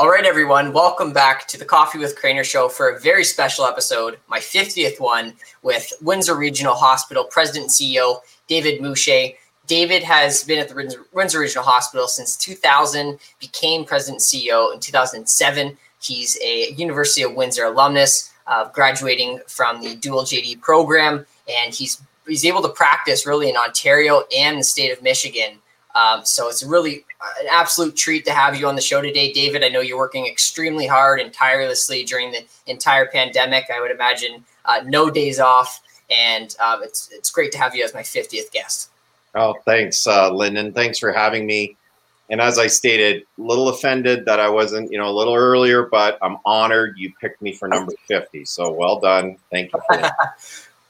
All right, everyone, welcome back to the Coffee with Craner show for a very special episode, my 50th one, with Windsor Regional Hospital President and CEO David Musyj. David has been at the Windsor Regional Hospital since 2000, became President and CEO in 2007. He's a University of Windsor alumnus, uh, graduating from the dual JD program, and he's he's able to practice really in Ontario and the state of Michigan. Um, so it's really an absolute treat to have you on the show today, David. I know you're working extremely hard and tirelessly during the entire pandemic. I would imagine uh, no days off, and um, it's it's great to have you as my 50th guest. Oh, thanks, uh, Lyndon. Thanks for having me. And as I stated, a little offended that I wasn't, you know, a little earlier, but I'm honored you picked me for number 50. So well done. Thank you.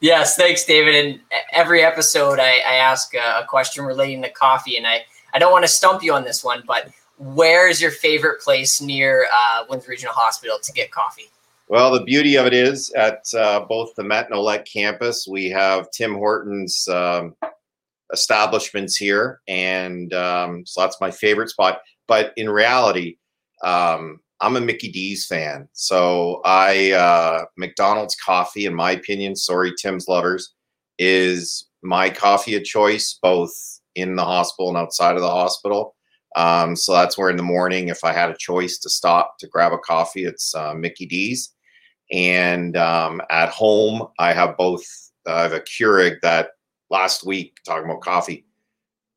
yes, thanks, David. And every episode, I, I ask a, a question relating to coffee, and I I don't want to stump you on this one, but where is your favorite place near uh, Windsor Regional Hospital to get coffee? Well, the beauty of it is at uh, both the Met and Ouellette campus, we have Tim Hortons um, establishments here, and um, so that's my favorite spot. But in reality, um, I'm a Mickey D's fan, so I uh, McDonald's coffee, in my opinion, sorry Tim's lovers, is my coffee of choice, both in the hospital and outside of the hospital. Um, so that's where in the morning, if I had a choice to stop to grab a coffee, it's uh, Mickey D's. And um, at home, I have both. Uh, I have a Keurig that last week, talking about coffee,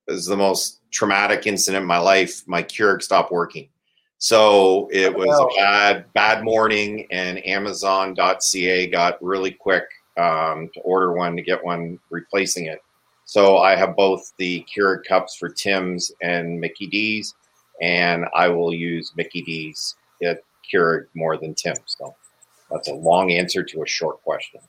was the most traumatic incident in my life. My Keurig stopped working. So it was a bad, bad morning, and Amazon.ca got really quick um, to order one to get one replacing it. So I have both the Keurig cups for Tim's and Mickey D's, and I will use Mickey D's at Keurig more than Tim's. So that's a long answer to a short question.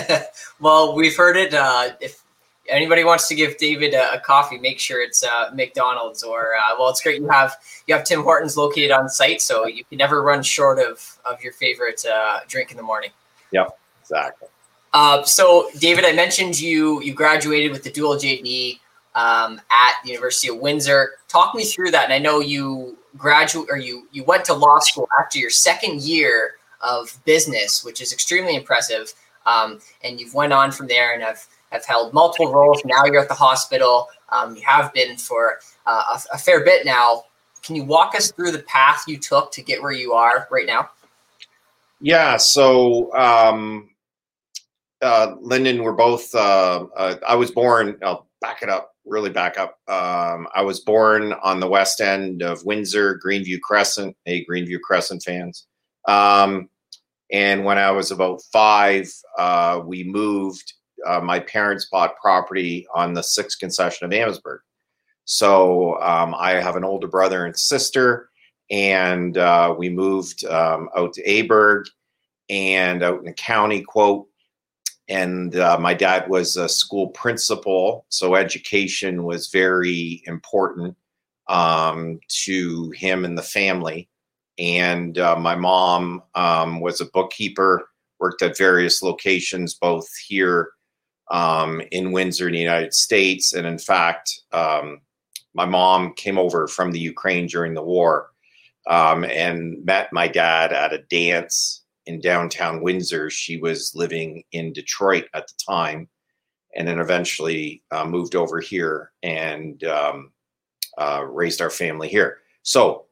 well, we've heard it. Uh, if anybody wants to give David a, a coffee, make sure it's uh, McDonald's or uh, well, it's great you have you have Tim Hortons located on site, so you can never run short of of your favorite uh, drink in the morning. Yep, exactly. Uh, so, David, I mentioned you you graduated with the dual JD um, at the University of Windsor. Talk me through that. And I know you graduate or you you went to law school after your second year of business, which is extremely impressive. Um, and you've went on from there and have have held multiple roles. Now you're at the hospital. Um, you have been for uh, a, a fair bit now. Can you walk us through the path you took to get where you are right now? Yeah. So um, uh, Lyndon were both. Uh, uh, I was born. I'll back it up, really back up. Um, I was born on the west end of Windsor, Greenview Crescent. Hey, Greenview Crescent fans. Um, and when I was about five, uh, we moved. Uh, my parents bought property on the sixth concession of Amherstburg. So um, I have an older brother and sister, and uh, we moved um, out to Aberg and out in the county. Quote and uh, my dad was a school principal, so education was very important um, to him and the family. And uh, my mom um, was a bookkeeper, worked at various locations, both here um, in Windsor, in the United States. And in fact, um, my mom came over from the Ukraine during the war um, and met my dad at a dance in downtown Windsor. She was living in Detroit at the time, and then eventually uh, moved over here and um, uh, raised our family here. So,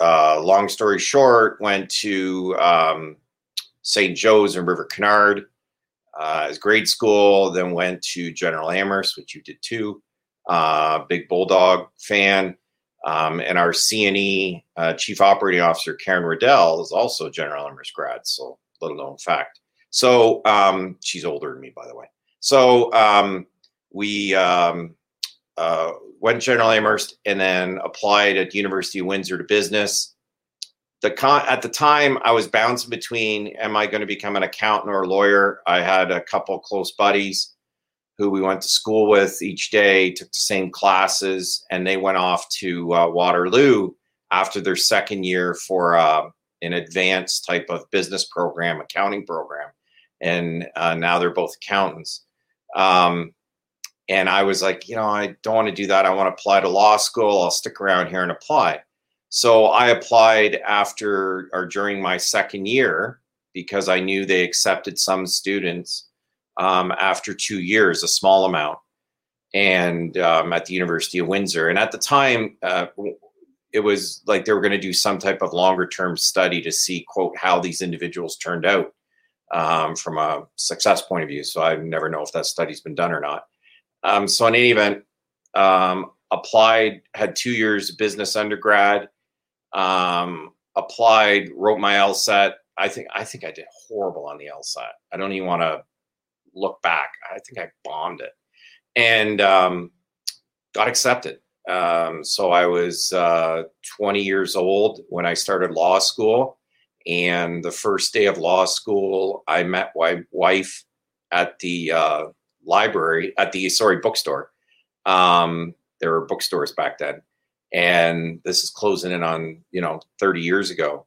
uh, long story short, went to um, St. Joe's in River Canard uh, as grade school, then went to General Amherst, which you did too. Uh, big Bulldog fan. Um, and our CNE uh, Chief Operating Officer, Karen Riddell, is also General Amherst grad, so little known fact. So um, she's older than me, by the way. So um, we um, uh, went General Amherst and then applied at University of Windsor to business. The con- at the time, I was bouncing between: Am I going to become an accountant or a lawyer? I had a couple close buddies who we went to school with each day, took the same classes, and they went off to uh, Waterloo after their second year for uh, an advanced type of business program, accounting program. And uh, now they're both accountants. Um, and I was like, you know, I don't want to do that. I want to apply to law school. I'll stick around here and apply. So I applied after or during my second year because I knew they accepted some students um, after two years, a small amount, and um, at the University of Windsor. And at the time, uh, it was like they were going to do some type of longer term study to see, quote, how these individuals turned out um, from a success point of view. So I never know if that study's been done or not. Um, so in any event, um, applied, had two years business undergrad, um, applied, wrote my LSAT. I think I think I did horrible on the LSAT. I don't even want to look back. I think I bombed it, and um, got accepted. Um, so I was uh, 20 years old when I started law school, and the first day of law school, I met my wife at the uh, library at the sorry bookstore. Um, there were bookstores back then, and this is closing in on you know 30 years ago.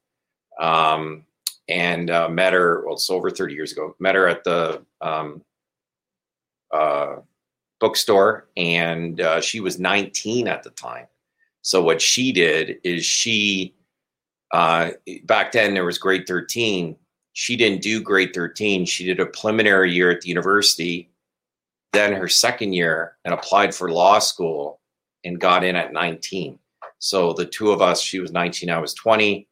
Um, and uh, met her. Well, it's over 30 years ago. Met her at the um, uh, bookstore, and uh, she was 19 at the time. So what she did is she uh, back then there was grade 13. She didn't do grade 13. She did a preliminary year at the university, then her second year, and applied for law school and got in at 19. So the two of us, she was 19, I was 20.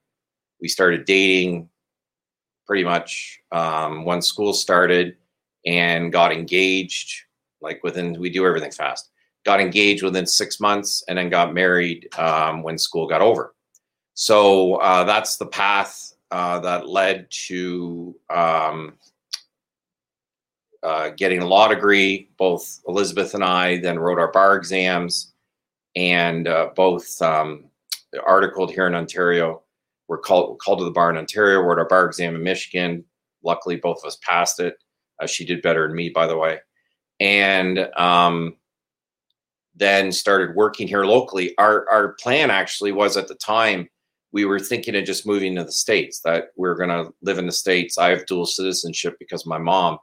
We started dating pretty much um, when school started and got engaged like within we do everything fast got engaged within six months and then got married um, when school got over so uh, that's the path uh, that led to um, uh, getting a law degree both elizabeth and i then wrote our bar exams and uh, both um, articled here in ontario we're called called to the bar in ontario wrote our bar exam in michigan luckily both of us passed it uh, she did better than me by the way and um, then started working here locally. Our our plan actually was at the time we were thinking of just moving to the states. That we are going to live in the states. I have dual citizenship because my mom,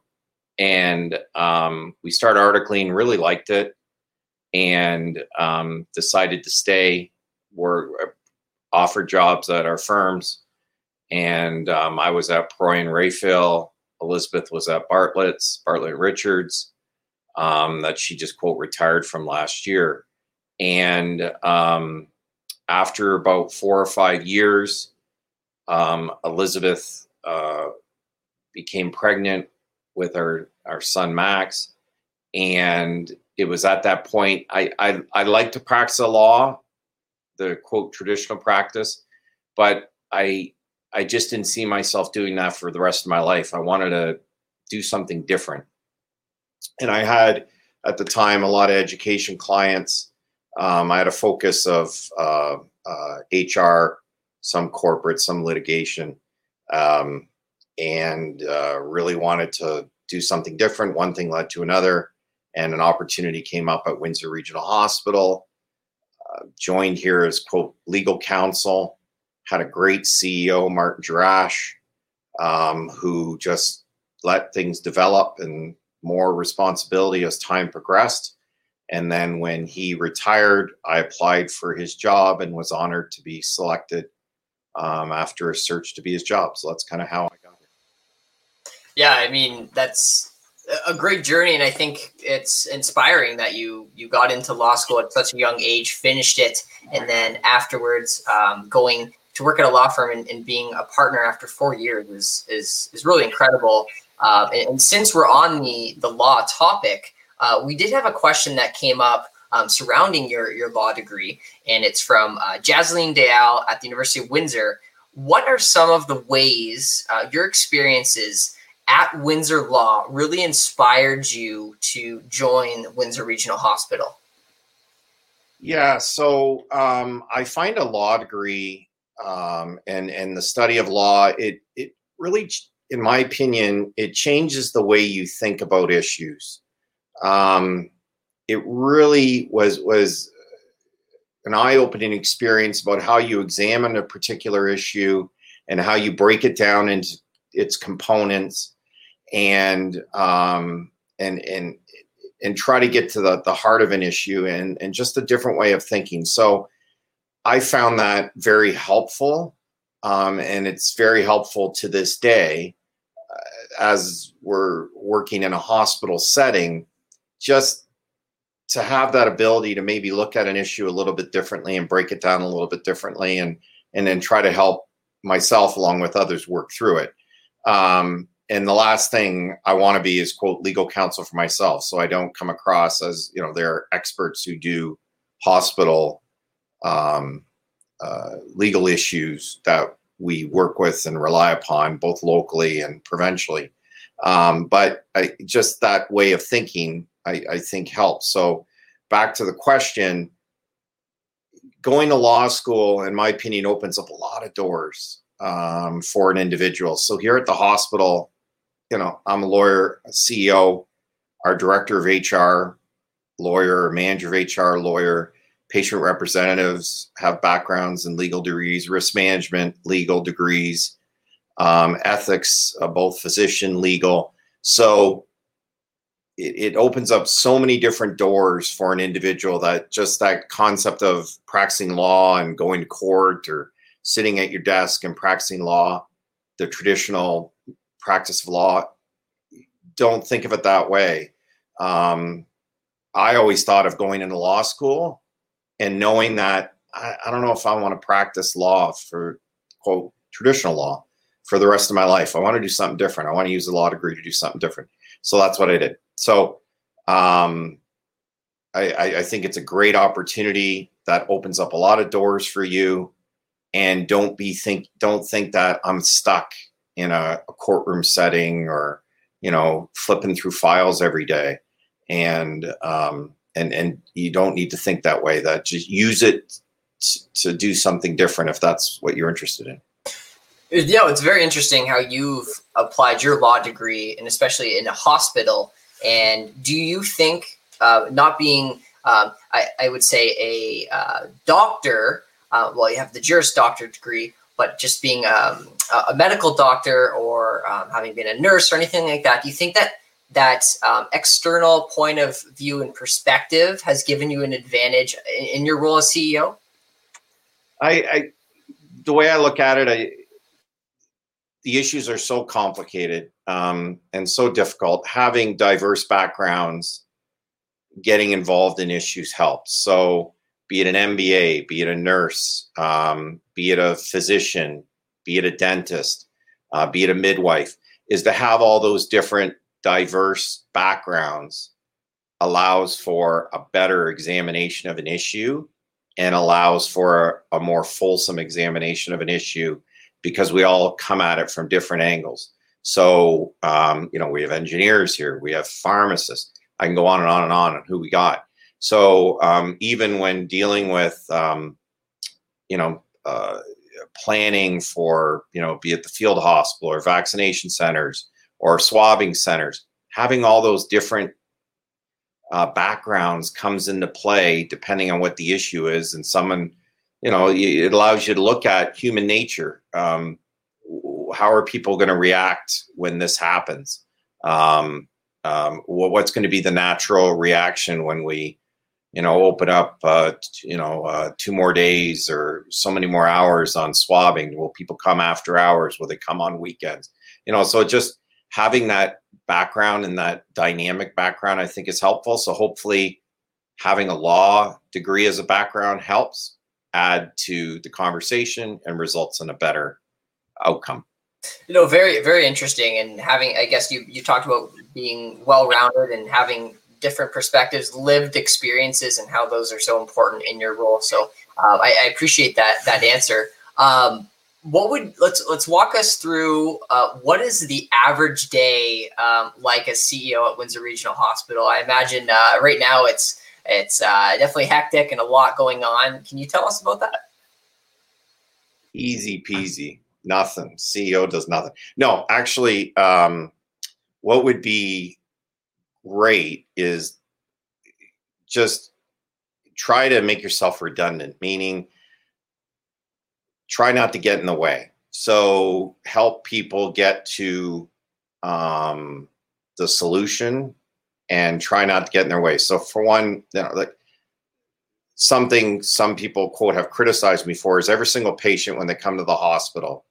and um, we started articling. Really liked it, and um, decided to stay. Were uh, offered jobs at our firms, and um, I was at Proy and. Elizabeth was at Bartlett's, Bartlett Richards um, that she just quote retired from last year. And um, after about four or five years, um, Elizabeth uh, became pregnant with our, our son Max. And it was at that point I, I, I like to practice a law, the quote traditional practice, but I I just didn't see myself doing that for the rest of my life. I wanted to do something different and I had at the time a lot of education clients. Um, I had a focus of uh, uh, HR, some corporate, some litigation, um, and uh, really wanted to do something different. One thing led to another, and an opportunity came up at Windsor Regional Hospital. Uh, joined here as quote legal counsel. Had a great CEO, Martin Jarash, um, who just let things develop and more responsibility as time progressed. And then when he retired, I applied for his job and was honored to be selected um, after a search to be his job. So that's kind of how I got here. Yeah, I mean that's a great journey, and I think it's inspiring that you you got into law school at such a young age, finished it, and then afterwards um, going to work at a law firm and, and, being a partner after four years is is is really incredible. Uh, and, and, since we're on the the law topic, uh, we did have a question that came up um, surrounding your your law degree, and it's from uh, Jasleen Dayal at the University of Windsor. What are some of the ways uh, your experiences at Windsor Law really inspired you to join Windsor Regional Hospital? Yeah, so um, I find a law degree um, and and the study of law it it really in my opinion, it changes the way you think about issues. Um, it really was was an eye-opening experience about how you examine a particular issue and how you break it down into its components and um, and and and try to get to the, the heart of an issue and and just a different way of thinking. So I found that very helpful, um, and it's very helpful to this day uh, as we're working in a hospital setting. Just to have that ability to maybe look at an issue a little bit differently and break it down a little bit differently, and and then try to help myself along with others work through it. Um, and the last thing I want to be is quote legal counsel for myself, so I don't come across as you know there are experts who do hospital um, uh, legal issues that we work with and rely upon both locally and provincially. Um, but I, just that way of thinking, I, I think helps. So back to the question, going to law school, in my opinion, opens up a lot of doors um, for an individual. So here at the hospital, you know, I'm a lawyer, a CEO, our director of HR, lawyer, manager of HR, lawyer, patient representatives have backgrounds in legal degrees, risk management, legal degrees, um, ethics, uh, both physician, legal. So it, it opens up so many different doors for an individual that just that concept of practicing law and going to court or sitting at your desk and practicing law, the traditional practice of law, don't think of it that way. Um, I always thought of going into law school and knowing that I, I don't know if I want to practice law for quote traditional law for the rest of my life. I want to do something different. I want to use a law degree to do something different. So that's what I did. So um, I, I, think it's a great opportunity that opens up a lot of doors for you. And don't be think don't think that I'm stuck in a, a courtroom setting or you know flipping through files every day. And um, and and you don't need to think that way. That just use it to do something different if that's what you're interested in. Yeah, it's very interesting how you've applied your law degree, and especially in a hospital. And do you think, uh, not being, um, I, I, would say, a uh, doctor, uh, well, you have the Juris Doctor degree, but just being um, a medical doctor or um, having been a nurse or anything like that, do you think that that um, external point of view and perspective has given you an advantage in, in your role as CEO? I, I, the way I look at it, I, the issues are so complicated um, and so difficult. Having diverse backgrounds, getting involved in issues helps. So, be it an MBA, be it a nurse, um, be it a physician, be it a dentist, uh, be it a midwife, is to have all those different diverse backgrounds allows for a better examination of an issue and allows for a, a, more fulsome examination of an issue because we all come at it from different angles. So, um, you know, we have engineers here, we have pharmacists. I can go on and on and on on who we got. So, um, even when dealing with, um, you know, uh, planning for, you know, be it the field hospital or vaccination centers, or swabbing centers, having all those different uh, backgrounds comes into play depending on what the issue is. And someone, you know, it allows you to look at human nature. Um, how are people going to react when this happens? Um, um, what's going to be the natural reaction when we, you know, open up, uh, you know, uh, two more days or so many more hours on swabbing? Will people come after hours? Will they come on weekends? You know, so just having that background and that dynamic background, I think is helpful. So hopefully having a law degree as a background helps add to the conversation and results in a better outcome. You know, very, very interesting. And having, I guess you, you talked about being well-rounded and having different perspectives, lived experiences, and how those are so important in your role. So uh, I, I, appreciate that, that answer. Um, what would let's let's walk us through uh, what is the average day um, like as CEO at Windsor Regional Hospital? I imagine uh, right now it's it's uh, definitely hectic and a lot going on. Can you tell us about that? Easy peasy, nothing. CEO does nothing. No, actually, um, what would be great is just try to make yourself redundant, meaning try not to get in the way. So help people get to um, the solution and try not to get in their way. So for one, you know, like something some people quote have criticized me for is every single patient when they come to the hospital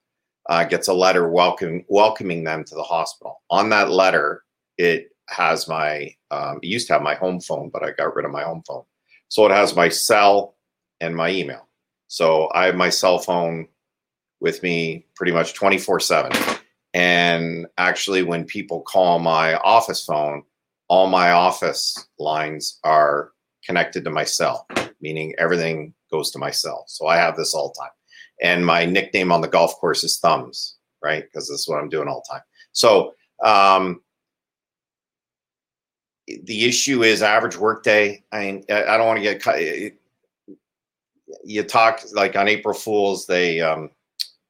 uh, gets a letter welcoming welcoming them to the hospital. On that letter, it has my um, it used to have my home phone, but I got rid of my home phone. So it has my cell and my email. So I have my cell phone with me pretty much 24 7. And actually, when people call my office phone, all my office lines are connected to my cell, meaning everything goes to my cell. So I have this all the time. And my nickname on the golf course is Thumbs, right? Because this is what I'm doing all the time. So um, the issue is average workday. I mean, I don't want to get cut. You talk like on April Fools, they um,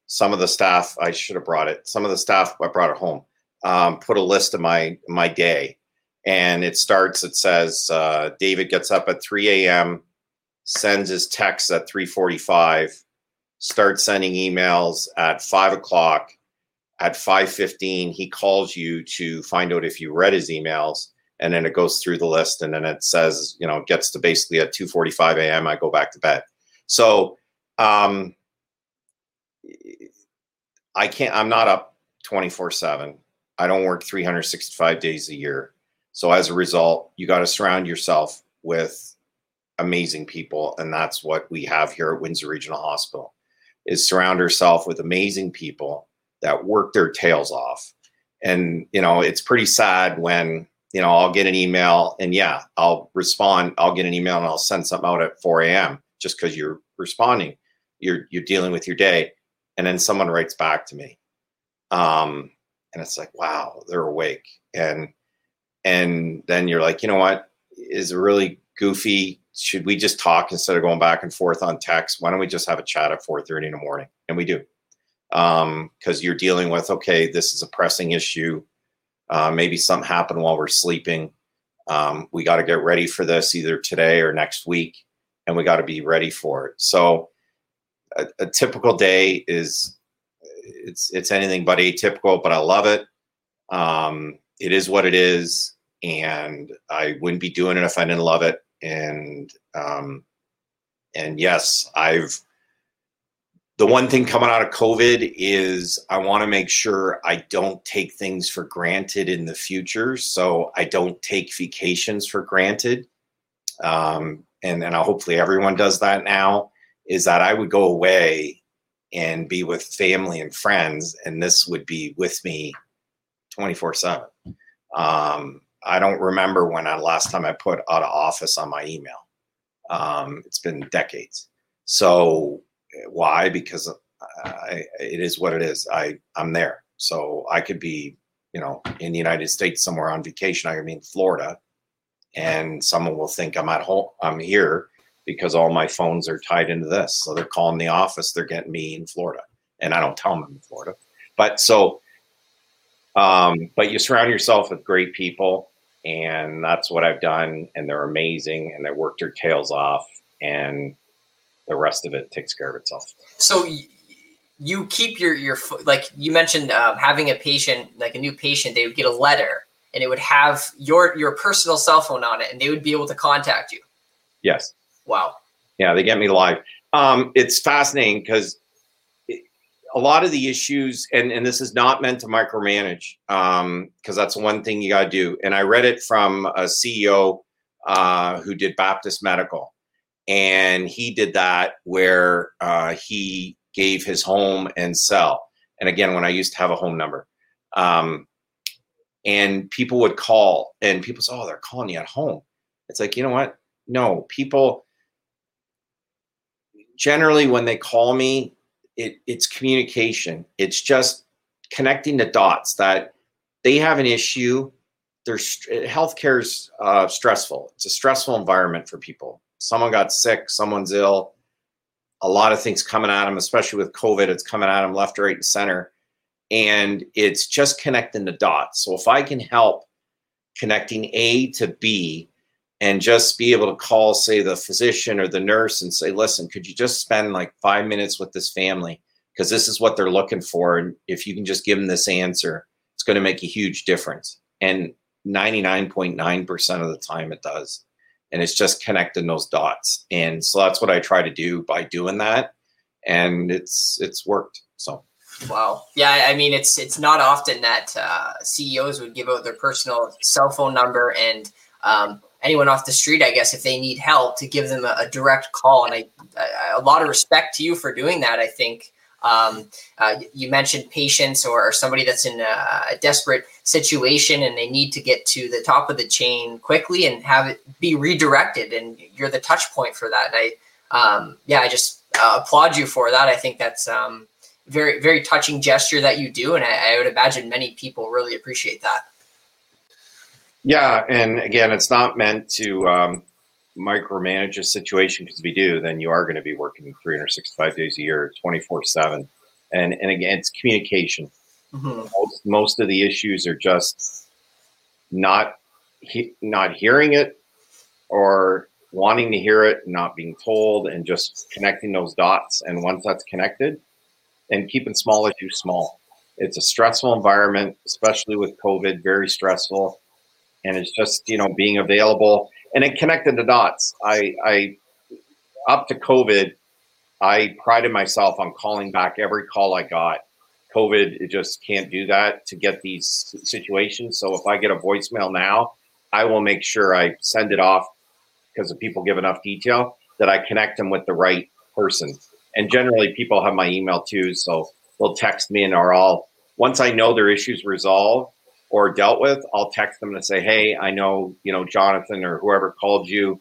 some of the staff. I should have brought it. Some of the staff I brought it home. Um, put a list of my my day, and it starts. It says uh, David gets up at 3 a.m., sends his texts at 3:45, starts sending emails at five o'clock. At 5:15, he calls you to find out if you read his emails and then it goes through the list and then it says you know it gets to basically at 2.45 a.m i go back to bed. So um i can't i'm not up 24 7 i don't work 365 days a year. So as a result you got to surround yourself with amazing people and that's what we have here at windsor regional hospital is surround yourself with amazing people that work their tails off. And you know it's pretty sad when you know, I'll get an email and yeah, I'll respond. I'll get an email and I'll send something out at 4 a.m. just because you're responding. You're you're dealing with your day. And then someone writes back to me. Um, and it's like, wow, they're awake. And and then you're like, you know what? Is it really goofy? Should we just talk instead of going back and forth on text? Why don't we just have a chat at 4:30 in the morning? And we do. Um, because you're dealing with, okay, this is a pressing issue uh, maybe something happened while we're sleeping. Um, we got to get ready for this either today or next week, and we got to be ready for it. So, a, a, typical day is it's it's anything but atypical, but I love it. Um, it is what it is, and I wouldn't be doing it if I didn't love it. And um, and yes, I've the one thing coming out of COVID is I want to make sure I don't take things for granted in the future. So I don't take vacations for granted. Um, and, and hopefully everyone does that now is that I would go away and be with family and friends, and this would be with me 24 7. Um, I don't remember when I last time I put out of office on my email. Um, it's been decades. So why? Because I, it is what it is. I I'm there, so I could be, you know, in the United States somewhere on vacation. I mean, Florida, and someone will think I'm at home. I'm here because all my phones are tied into this. So they're calling the office. They're getting me in Florida, and I don't tell them I'm in Florida. But so, um, but you surround yourself with great people, and that's what I've done. And they're amazing, and they work their tails off, and the rest of it takes care of itself. So you keep your your like you mentioned um, having a patient like a new patient they would get a letter and it would have your your personal cell phone on it and they would be able to contact you. Yes. Wow. Yeah, they get me live. Um, it's fascinating because a lot of the issues, and, and this is not meant to micromanage, because um, that's one thing you got to do. And I read it from a CEO uh, who did Baptist Medical and he did that where uh, he gave his home and cell. And again, when I used to have a home number, um, and people would call, and people say, "Oh, they're calling you at home." It's like you know what? No, people generally when they call me, it, it's communication. It's just connecting the dots that they have an issue. There's healthcare is uh, stressful. It's a stressful environment for people someone got sick, someone's ill, a lot of things coming at them, especially with COVID, it's coming at them left, right, and center. And it's just connecting the dots. So if I can help connecting A to B and just be able to call, say, the physician or the nurse and say, listen, could you just spend like five minutes with this family? Because this is what they're looking for. And if you can just give them this answer, it's going to make a huge difference. And 99.9% of the time it does and it's just connecting those dots. And so that's what I try to do by doing that, and it's it's worked. So. Wow. Yeah, I mean, it's it's not often that uh, CEOs would give out their personal cell phone number and um, anyone off the street, I guess, if they need help, to give them a, a direct call. And I, I, a lot of respect to you for doing that. I think um, uh, you mentioned patients or, somebody that's in a, a, desperate situation and they need to get to the top of the chain quickly and have it be redirected, and you're the touch point for that. And I, um, yeah, I just uh, applaud you for that. I think that's um, very, very touching gesture that you do, and I, I would imagine many people really appreciate that. Yeah, and again, it's not meant to um, micromanage a situation because if you do, then you are going to be working 365 days a year, 24 seven. And, and again, it's communication. Mm-hmm. Most, most of the issues are just not, he, not hearing it or wanting to hear it, not being told and just connecting those dots. And once that's connected and keeping small issues small, it's a stressful environment, especially with COVID, very stressful. And it's just, you know, being available and it connected the dots. I, I up to COVID, I prided myself on calling back every call I got. COVID, it just can't do that to get these situations. So if I get a voicemail now, I will make sure I send it off because if people give enough detail that I connect them with the right person. And generally, people have my email too, so they'll text me and are all once I know their issues resolved, or dealt with, I'll text them to say, "Hey, I know you know Jonathan or whoever called you.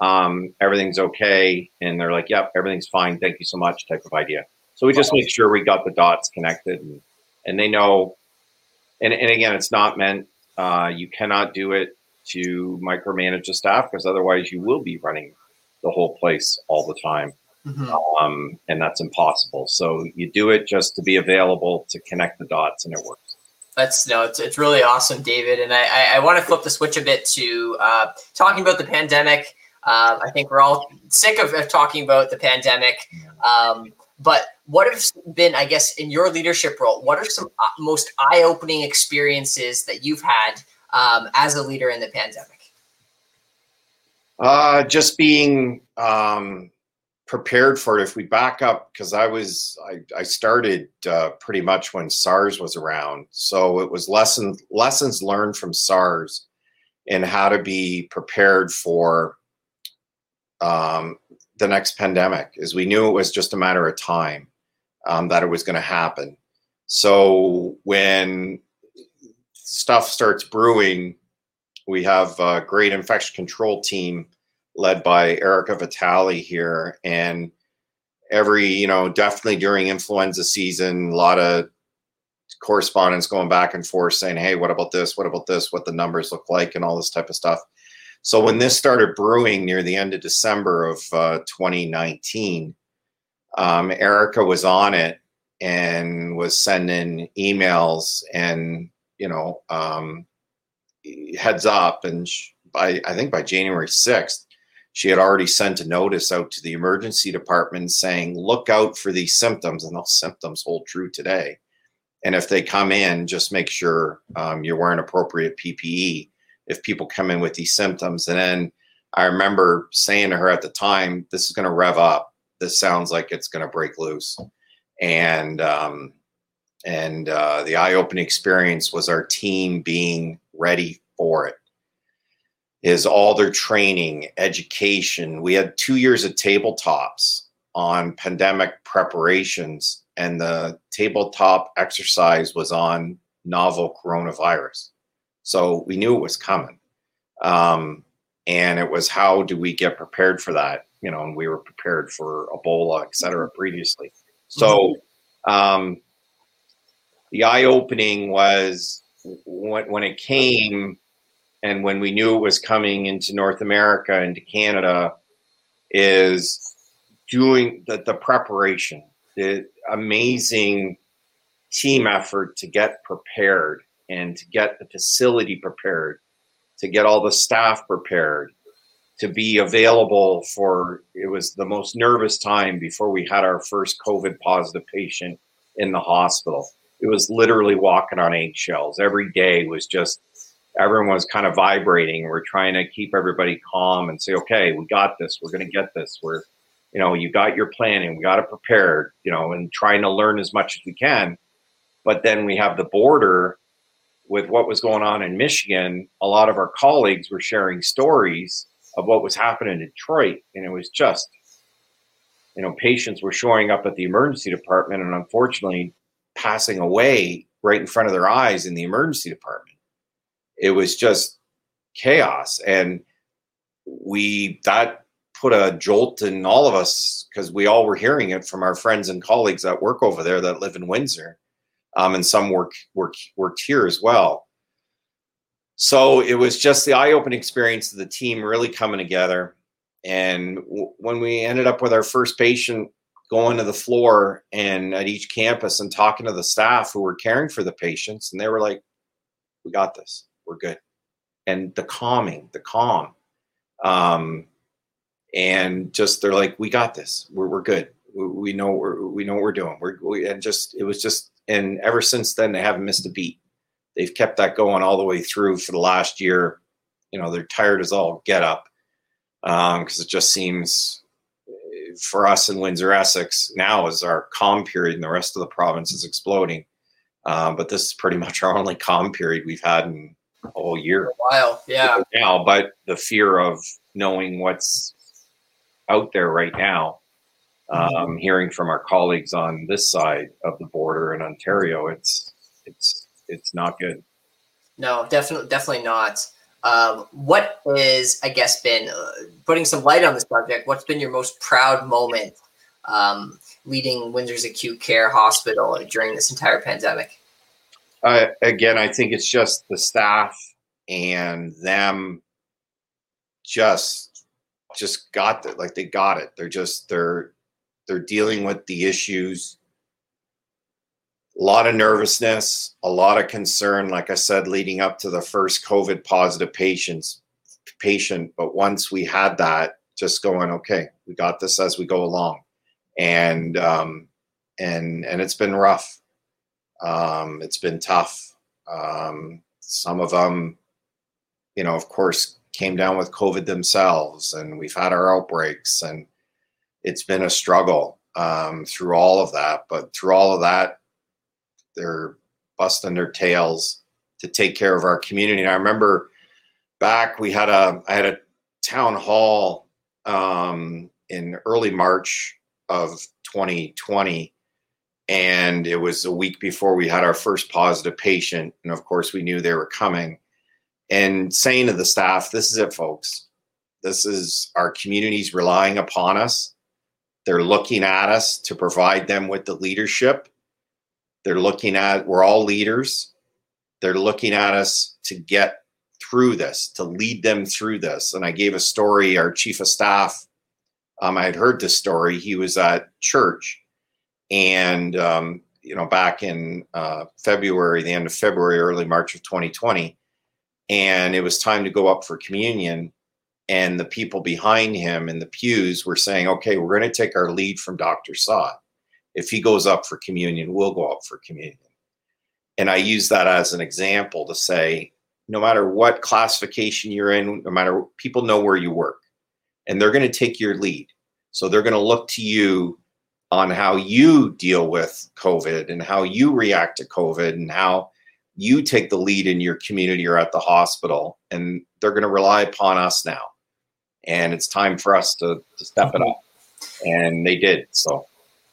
Um, everything's okay," and they're like, "Yep, everything's fine. Thank you so much." Type of idea. So we just make sure we got the dots connected, and, and they know. And, and again, it's not meant. Uh, you cannot do it to micromanage the staff because otherwise you will be running the whole place all the time. Mm-hmm. Um, and that's impossible. So you do it just to be available to connect the dots, and it works. That's no, it's, it's really awesome, David. And I, I, I want to flip the switch a bit to uh, talking about the pandemic. Uh, I think we're all sick of, of talking about the pandemic. Um, but what have been, I guess, in your leadership role, what are some uh, most eye opening experiences that you've had um, as a leader in the pandemic? Uh, just being um, prepared for it. If we back up because i was i, I started uh, pretty much when sars was around. So it was lesson, lessons learned from sars and how to be prepared for um, the next pandemic as we knew it was just a matter of time um, that it was going to happen. So when stuff starts brewing we have a great infection control team led by Erica Vitale here. And every, you know, definitely during influenza season, a lot of correspondence going back and forth saying, hey, what about this? What about this? What the numbers look like and all this type of stuff. So when this started brewing near the end of December of uh, 2019, um, Erica was on it and was sending emails and, you know, um, heads up. And by, I think by January 6th, she had already sent a notice out to the emergency department saying, look out for these symptoms, and those symptoms hold true today. And if they come in, just make sure um, you're wearing appropriate PPE if people come in with these symptoms. And then I remember saying to her at the time, this is going to rev up. This sounds like it's going to break loose. And, um, and uh, the eye opening experience was our team being ready for it is all their training, education. We had two years of tabletops on pandemic preparations, and the tabletop exercise was on novel coronavirus. So we knew it was coming. Um, and it was how do we get prepared for that? You know, and we were prepared for Ebola, et cetera, previously. So um, the eye opening was when, when it came and when we knew it was coming into North America into Canada is doing the, the preparation, the amazing team effort to get prepared and to get the facility prepared, to get all the staff prepared, to be available for it was the most nervous time before we had our first COVID positive patient in the hospital. It was literally walking on eggshells. Every day was just everyone was kind of vibrating. We're trying to keep everybody calm and say, okay, we got this. We're going to get this. We're, you know, you got your planning. We got it prepared. You know, and trying to learn as much as we can. But then we have the border with what was going on in Michigan. A lot of our colleagues were sharing stories of what was happening in Detroit, and it was just, you know, patients were showing up at the emergency department and unfortunately passing away right in front of their eyes in the emergency department. It was just chaos. And we, that put a jolt in all of us because we all were hearing it from our friends and colleagues that work over there that live in Windsor. Um, and some work, work, worked here as well. So it was just the eye opening experience of the team really coming together. And w- when we ended up with our first patient going to the floor and at each campus and talking to the staff who were caring for the patients and they were like we got this we're good. And the calming the calm um, and just they're like we got this. We're, we're good. We, we know we're, we know what we're doing. We're we, and just it was just and ever since then they haven't missed a beat. They've kept that going all the way through for the last year. You know they're tired as all get up because um, it just seems for us in Windsor Essex now is our calm period, and the rest of the province is exploding. Um, but this is pretty much our only calm period we've had in whole year. A while, yeah. Now, but the fear of knowing what's out there right now, um, hearing from our colleagues on this side of the border in Ontario, it's it's it's not good. No, definitely, definitely not. Um, what is, I guess, been uh, putting some light on this subject? What's been your most proud moment um, leading Windsor's acute care hospital during this entire pandemic? Uh, again, I think it's just the staff and them just just got it. Like they got it. They're just they're they're dealing with the issues a lot of nervousness, a lot of concern, like I said, leading up to the first COVID positive patients patient. But once we had that, just going, okay, we got this as we go along. And um, and and it's been rough. Um, it's been tough. Um, some of them, you know, of course, came down with COVID themselves, and we've had our outbreaks, and it's been a struggle um, through all of that. But through all of that, they're busting their tails to take care of our community. And I remember back we had a I had a town hall um, in early March of 2020, and it was a week before we had our first positive patient, and of course we knew they were coming. And saying to the staff, "This is it, folks. This is our communities relying upon us. They're looking at us to provide them with the leadership." They're looking at, we're all leaders. They're looking at us to get through this, to lead them through this. And I gave a story, our chief of staff, um, I had heard this story. He was at church and, um, you know, back in uh, February, the end of February, early March of 2020. And it was time to go up for communion. And the people behind him in the pews were saying, okay, we're going to take our lead from Dr. Saad if he goes up for communion, we'll go up for communion. And I use that as an example to say, no matter what classification you're in, no matter people know where you work, and they're going to take your lead. So they're going to look to you on how you deal with COVID and how you react to COVID and how you take the lead in your community or at the hospital. And they're going to rely upon us now. And it's time for us to, to step it up. And they did. So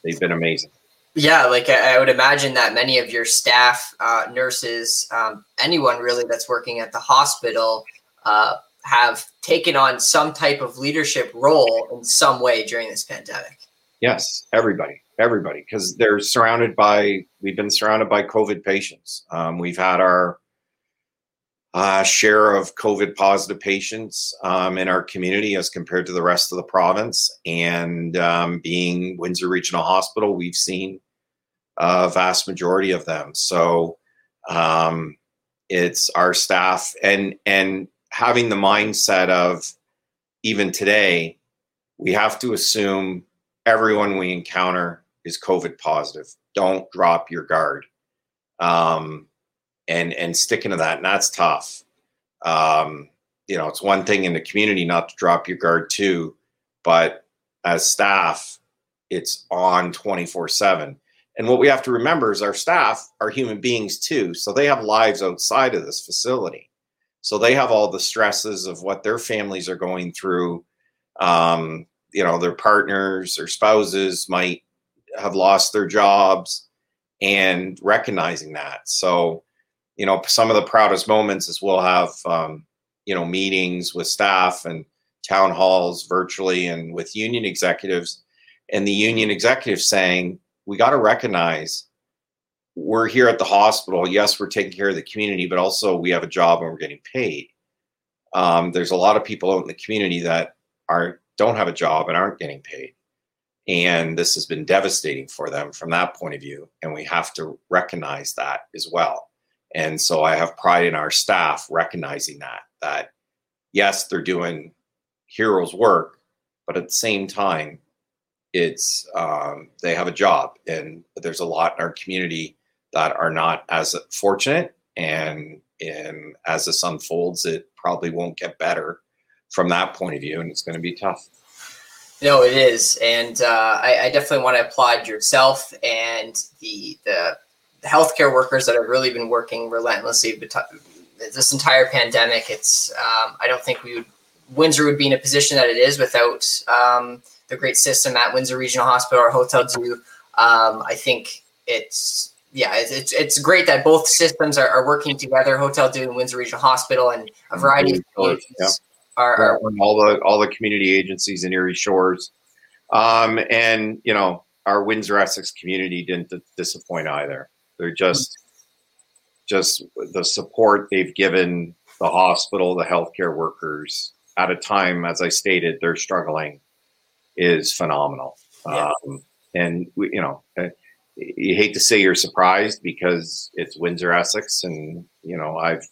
they've been amazing. Yeah, like I would imagine that many of your staff, uh, nurses, um, anyone really that's working at the hospital, uh, have taken on some type of leadership role in some way during this pandemic. Yes, everybody, everybody, because they're surrounded by. We've been surrounded by COVID patients. Um, we've had our uh, share of COVID positive patients um, in our community as compared to the rest of the province. And um, being Windsor Regional Hospital, we've seen a vast majority of them. So um, it's our staff and and having the mindset of even today, we have to assume everyone we encounter is COVID positive. Don't drop your guard. Um, and and sticking to that and that's tough Um, you know, it's one thing in the community not to drop your guard too, but as staff, it's on 24 7. And what we have to remember is our staff are human beings too. So they have lives outside of this facility. So they have all the stresses of what their families are going through. Um, you know, their partners or spouses might have lost their jobs and recognizing that. So, you know, some of the proudest moments is we'll have, um, you know, meetings with staff and town halls virtually and with union executives and the union executives saying, we got to recognize we're here at the hospital. Yes, we're taking care of the community, but also we have a job and we're getting paid. Um, there's a lot of people out in the community that are don't have a job and aren't getting paid, and this has been devastating for them from that point of view. And we have to recognize that as well. And so I have pride in our staff recognizing that that yes, they're doing heroes work, but at the same time, it's um, they have a job, and there's a lot in our community that are not as fortunate. And and as this unfolds, it probably won't get better from that point of view, and it's going to be tough. No, it is, and uh, I, I, definitely want to applaud yourself and the the healthcare workers that have really been working relentlessly this entire pandemic. It's um, I don't think we would Windsor would be in a position that it is without um, the great system at Windsor Regional Hospital or Hotel Dieu. Um, I think it's yeah, it's, it's great that both systems are, are working together. Hotel Dieu and Windsor Regional Hospital and a variety of yeah. Are, are, all the all the community agencies in Erie Shores, um, and you know our Windsor Essex community didn't disappoint either. They're just just the support they've given the hospital, the healthcare workers at a time, as I stated, they're struggling is phenomenal. Yeah. Um, and we, you know, uh, you hate to say you're surprised because it's Windsor, Essex, and you know I've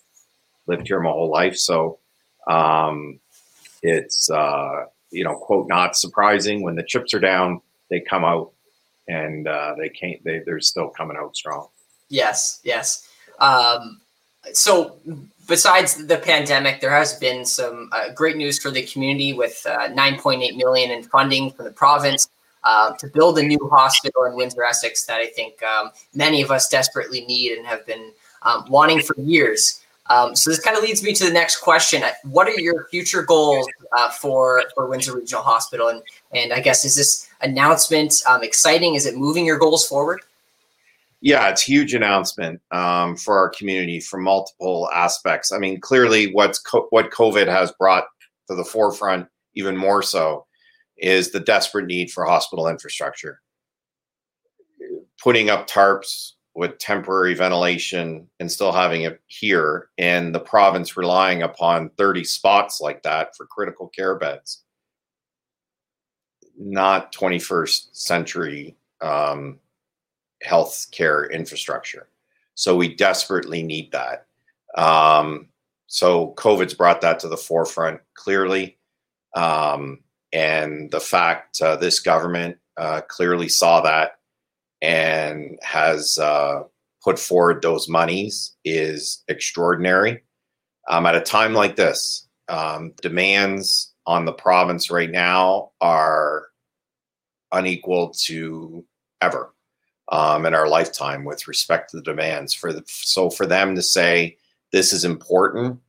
lived here my whole life, so um, it's uh, you know quote not surprising when the chips are down, they come out and uh, they can't. They they're still coming out strong. Yes, yes. Um, so besides the pandemic, there has been some uh, great news for the community with uh, 9.8 million in funding from the province uh, to build a new hospital in Windsor, Essex that I think um, many of us desperately need and have been um, wanting for years. Um, so this kind of leads me to the next question: What are your future goals uh, for for Windsor Regional Hospital? And and I guess is this announcement um, exciting? Is it moving your goals forward? Yeah, it's a huge announcement um, for our community from multiple aspects. I mean, clearly, what's co- what COVID has brought to the forefront, even more so, is the desperate need for hospital infrastructure. Putting up tarps with temporary ventilation and still having it here, and the province relying upon 30 spots like that for critical care beds. Not 21st century um, healthcare infrastructure. So we desperately need that. Um, so COVID's brought that to the forefront clearly. Um, and the fact uh, this government uh, clearly saw that and has uh, put forward those monies is extraordinary. Um, at a time like this, um, demands on the province right now are unequal to ever um, in our lifetime with respect to the demands. For the, so for them to say this is important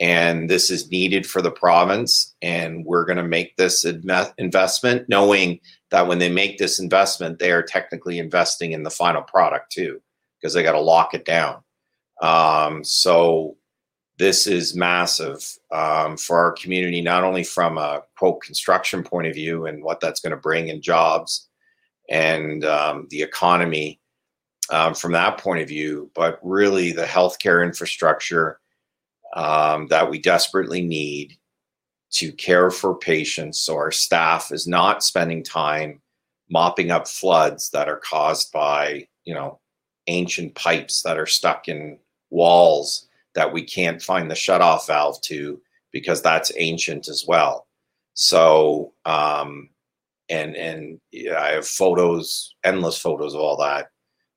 and this is needed for the province, and we're going to make this investment, knowing that when they make this investment, they are technically investing in the final product too, because they got to lock it down. Um, so this is massive um, for our community, not only from a quote construction point of view and what that's going to bring in jobs and um, the economy um, from that point of view, but really the healthcare infrastructure um, that we desperately need to care for patients. So our staff is not spending time mopping up floods that are caused by you know ancient pipes that are stuck in walls that we can't find the shutoff valve to because that's ancient as well. So um, and and I have photos, endless photos of all that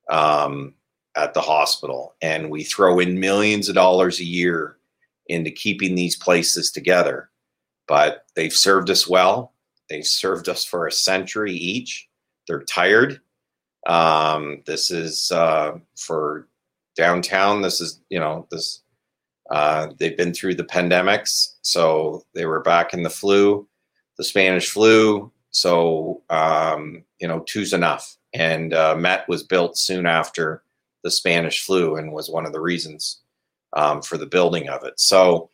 um, at the hospital, and we throw in millions of dollars a year into keeping these places together. But they've served us well. They've served us for a century each. They're tired. Um, this is uh, for downtown. This is, you know, this. Uh, they've been through the pandemics, so they were back in the flu, the Spanish flu. So um, you know, two's enough. And uh, Met was built soon after the Spanish flu, and was one of the reasons um, for the building of it. So,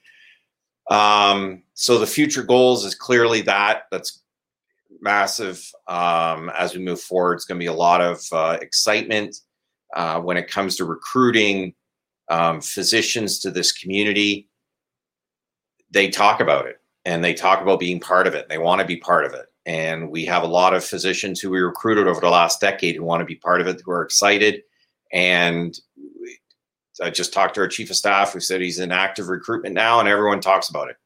um, so the future goals is clearly that. That's massive um, as we move forward. It's going to be a lot of uh, excitement uh, when it comes to recruiting um, physicians to this community. They talk about it and they talk about being part of it. They want to be part of it. And we have a lot of physicians who we recruited over the last decade who want to be part of it, who are excited. And I just talked to our chief of staff who said he's in active recruitment now, and everyone talks about it,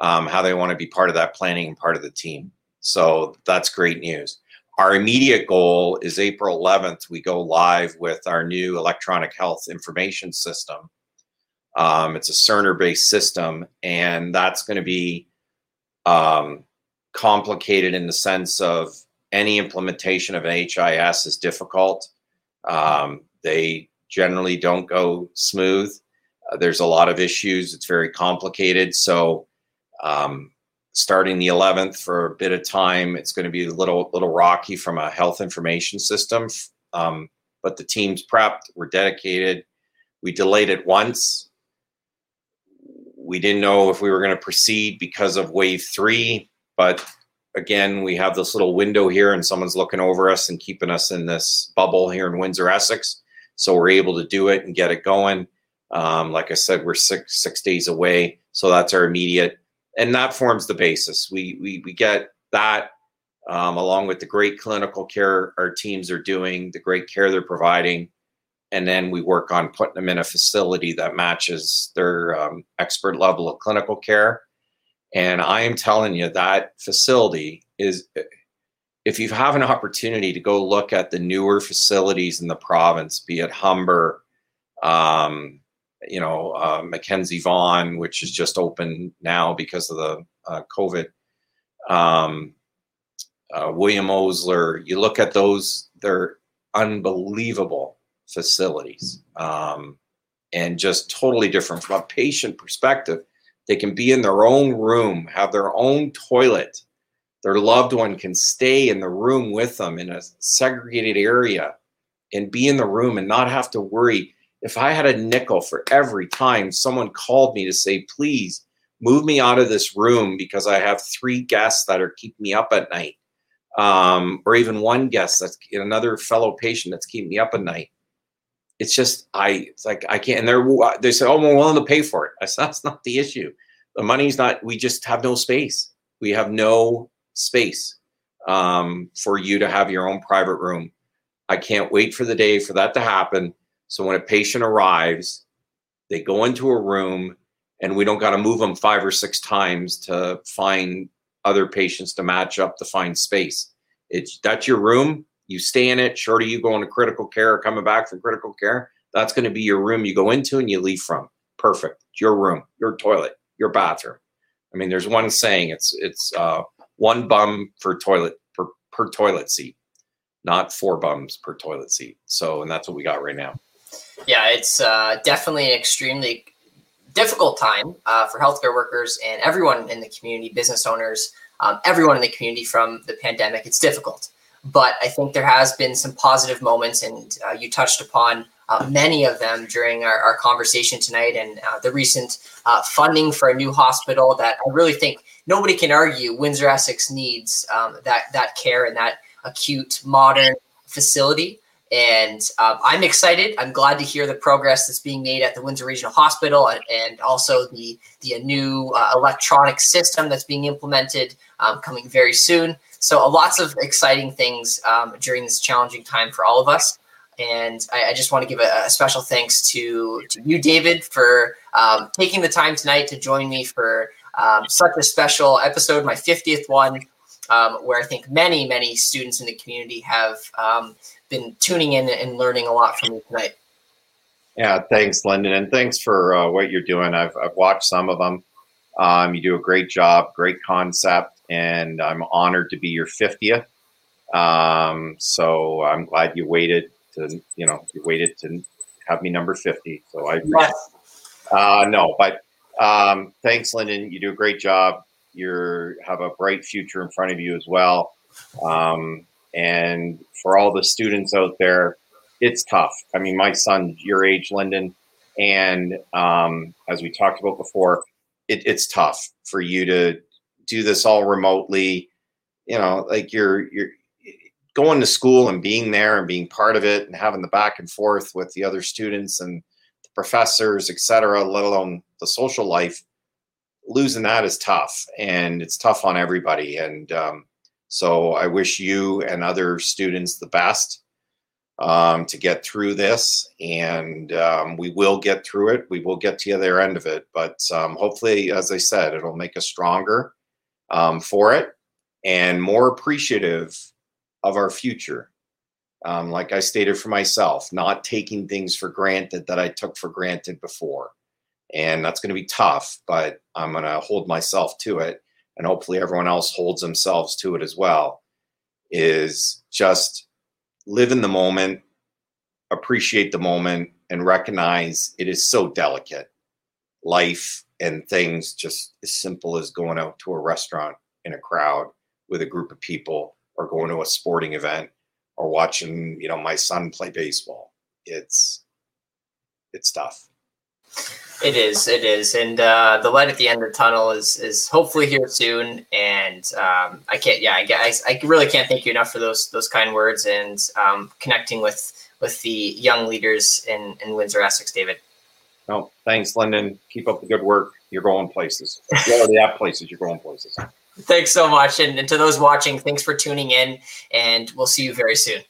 um, how they want to be part of that planning and part of the team. So that's great news. Our immediate goal is April 11th. We go live with our new electronic health information system. Um, it's a Cerner based system, and that's going to be um, complicated in the sense of any implementation of an HIS is difficult. Um, they generally don't go smooth. Uh, there's a lot of issues. It's very complicated. So, um, starting the 11th for a bit of time, it's going to be a little little rocky from a health information system. Um, but the team's prepped. We're dedicated. We delayed it once. We didn't know if we were going to proceed because of wave three, but again, we have this little window here, and someone's looking over us and keeping us in this bubble here in Windsor, Essex. So we're able to do it and get it going. Um, like I said, we're six six days away, so that's our immediate, and that forms the basis. We we we get that um, along with the great clinical care our teams are doing, the great care they're providing, and then we work on putting them in a facility that matches their um, expert level of clinical care. And I am telling you that facility is if you have an opportunity to go look at the newer facilities in the province, be it Humber, um, you know, uh, Mackenzie Vaughan, which is just open now because of the uh, COVID, um, uh, William Osler, you look at those, they're unbelievable facilities um, and just totally different from a patient perspective. They can be in their own room, have their own toilet, their loved one can stay in the room with them in a segregated area and be in the room and not have to worry. If I had a nickel for every time someone called me to say, please move me out of this room because I have three guests that are keeping me up at night, um, or even one guest that's another fellow patient that's keeping me up at night. It's just I. It's like I can't. And they're they say, "Oh, we're willing to pay for it." I said, "That's not the issue. The money's not. We just have no space. We have no space um, for you to have your own private room. I can't wait for the day for that to happen. So when a patient arrives, they go into a room and we don't got to move them five or six times to find other patients to match up to find space. It's that's your room. You stay in it. Short of you going to critical care or coming back from critical care, that's going to be your room you go into and you leave from. Perfect. Your room, your toilet, your bathroom. I mean, there's one saying it's it's uh, one bum per toilet per, per toilet seat, not four bums per toilet seat. So, and that's what we got right now. Yeah, it's uh, definitely an extremely difficult time uh, for healthcare workers and everyone in the community, business owners, um, everyone in the community from the pandemic. It's difficult, but I think there has been some positive moments, and uh, you touched upon uh, many of them during our, our conversation tonight, and uh, the recent uh, funding for a new hospital that I really think nobody can argue Windsor Essex needs um, that that care and that acute modern facility. And um, I'm excited. I'm glad to hear the progress that's being made at the Windsor Regional Hospital and, and also the the new uh, electronic system that's being implemented um, coming very soon. So uh, lots of exciting things um, during this challenging time for all of us. And I, I just want to give a, a, special thanks to, to you, David, for um, taking the time tonight to join me for um, such a special episode, my 50th one, um, where I think many, many students in the community have um, been tuning in and learning a lot from you tonight. Yeah, thanks, Lyndon, and thanks for uh, what you're doing. I've, I've watched some of them. Um, you do a great job, great concept, and I'm honored to be your 50th. Um, so I'm glad you waited to, you know, you waited to have me number 50. So I, yes. uh, no, but um, thanks, Lyndon. You do a great job. You have a bright future in front of you as well. Um, and for all the students out there, it's tough. I mean, my son, your age, Lyndon, and um, as we talked about before, it, it's tough for you to do this all remotely. You know, like you're you're going to school and being there and being part of it and having the back and forth with the other students and professors, et cetera, let alone the social life. Losing that is tough, and it's tough on everybody. And um, so, I wish you and other students the best um, to get through this, and um, we will get through it. We will get to the other end of it, but um, hopefully, as I said, it'll make us stronger um, for it and more appreciative of our future. Um, like I stated for myself, not taking things for granted that I took for granted before. And that's going to be tough, but I'm going to hold myself to it. And hopefully, everyone else holds themselves to it as well. Is just live in the moment, appreciate the moment, and recognize it is so delicate. Life and things just as simple as going out to a restaurant in a crowd with a group of people or going to a sporting event or watching, you know, my son play baseball. It's it's tough. It is, it is, and uh, the light at the end of the tunnel is is hopefully here soon. And um, I can't, yeah, I, I, really can't thank you enough for those those kind words and um, connecting with with the young leaders in in Windsor Essex, David. No, thanks, Lyndon. Keep up the good work. You're going places. You already at places. You're going places. Thanks so much, and, and to those watching, thanks for tuning in, and we'll see you very soon.